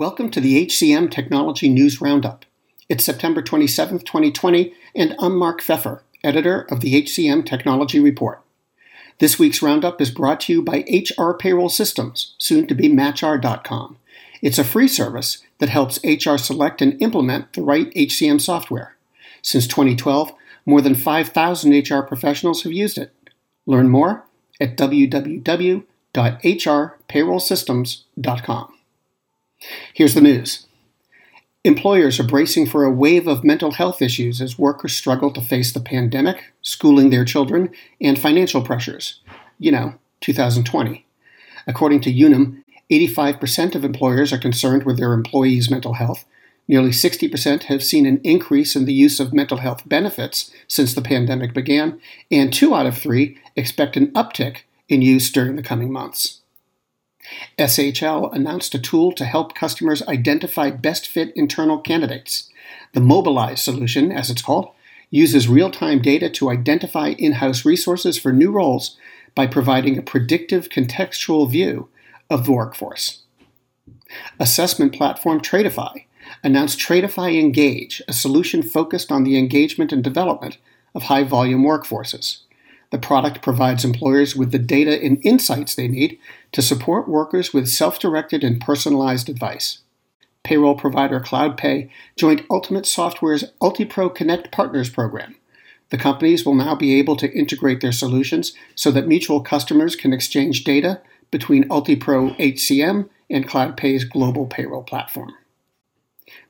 Welcome to the HCM Technology News Roundup. It's September 27, 2020, and I'm Mark Feffer, editor of the HCM Technology Report. This week's roundup is brought to you by HR Payroll Systems, soon to be MatchR.com. It's a free service that helps HR select and implement the right HCM software. Since 2012, more than 5,000 HR professionals have used it. Learn more at www.hrpayrollsystems.com. Here's the news. Employers are bracing for a wave of mental health issues as workers struggle to face the pandemic, schooling their children, and financial pressures. You know, 2020. According to Unum, 85% of employers are concerned with their employees' mental health. Nearly 60% have seen an increase in the use of mental health benefits since the pandemic began, and two out of three expect an uptick in use during the coming months. SHL announced a tool to help customers identify best fit internal candidates. The Mobilize solution, as it's called, uses real time data to identify in house resources for new roles by providing a predictive contextual view of the workforce. Assessment platform Traitify announced Traitify Engage, a solution focused on the engagement and development of high volume workforces. The product provides employers with the data and insights they need to support workers with self directed and personalized advice. Payroll provider CloudPay joined Ultimate Software's UltiPro Connect Partners program. The companies will now be able to integrate their solutions so that mutual customers can exchange data between UltiPro HCM and CloudPay's global payroll platform.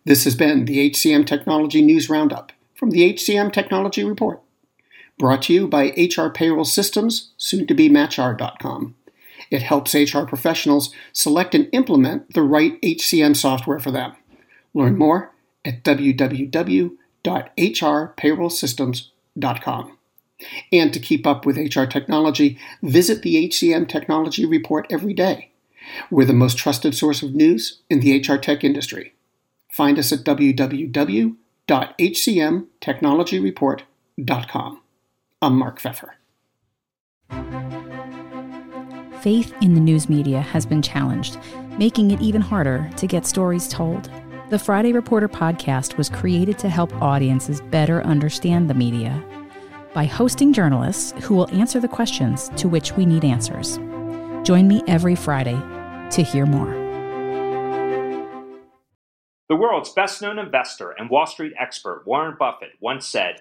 This has been the HCM Technology News Roundup from the HCM Technology Report. Brought to you by HR Payroll Systems, soon to be MatchR.com. It helps HR professionals select and implement the right HCM software for them. Learn more at www.hrpayrollsystems.com. And to keep up with HR technology, visit the HCM Technology Report every day. We're the most trusted source of news in the HR tech industry. Find us at www.hcmtechnologyreport.com. I'm Mark Feffer. Faith in the news media has been challenged, making it even harder to get stories told. The Friday Reporter podcast was created to help audiences better understand the media by hosting journalists who will answer the questions to which we need answers. Join me every Friday to hear more. The world's best known investor and Wall Street expert Warren Buffett once said,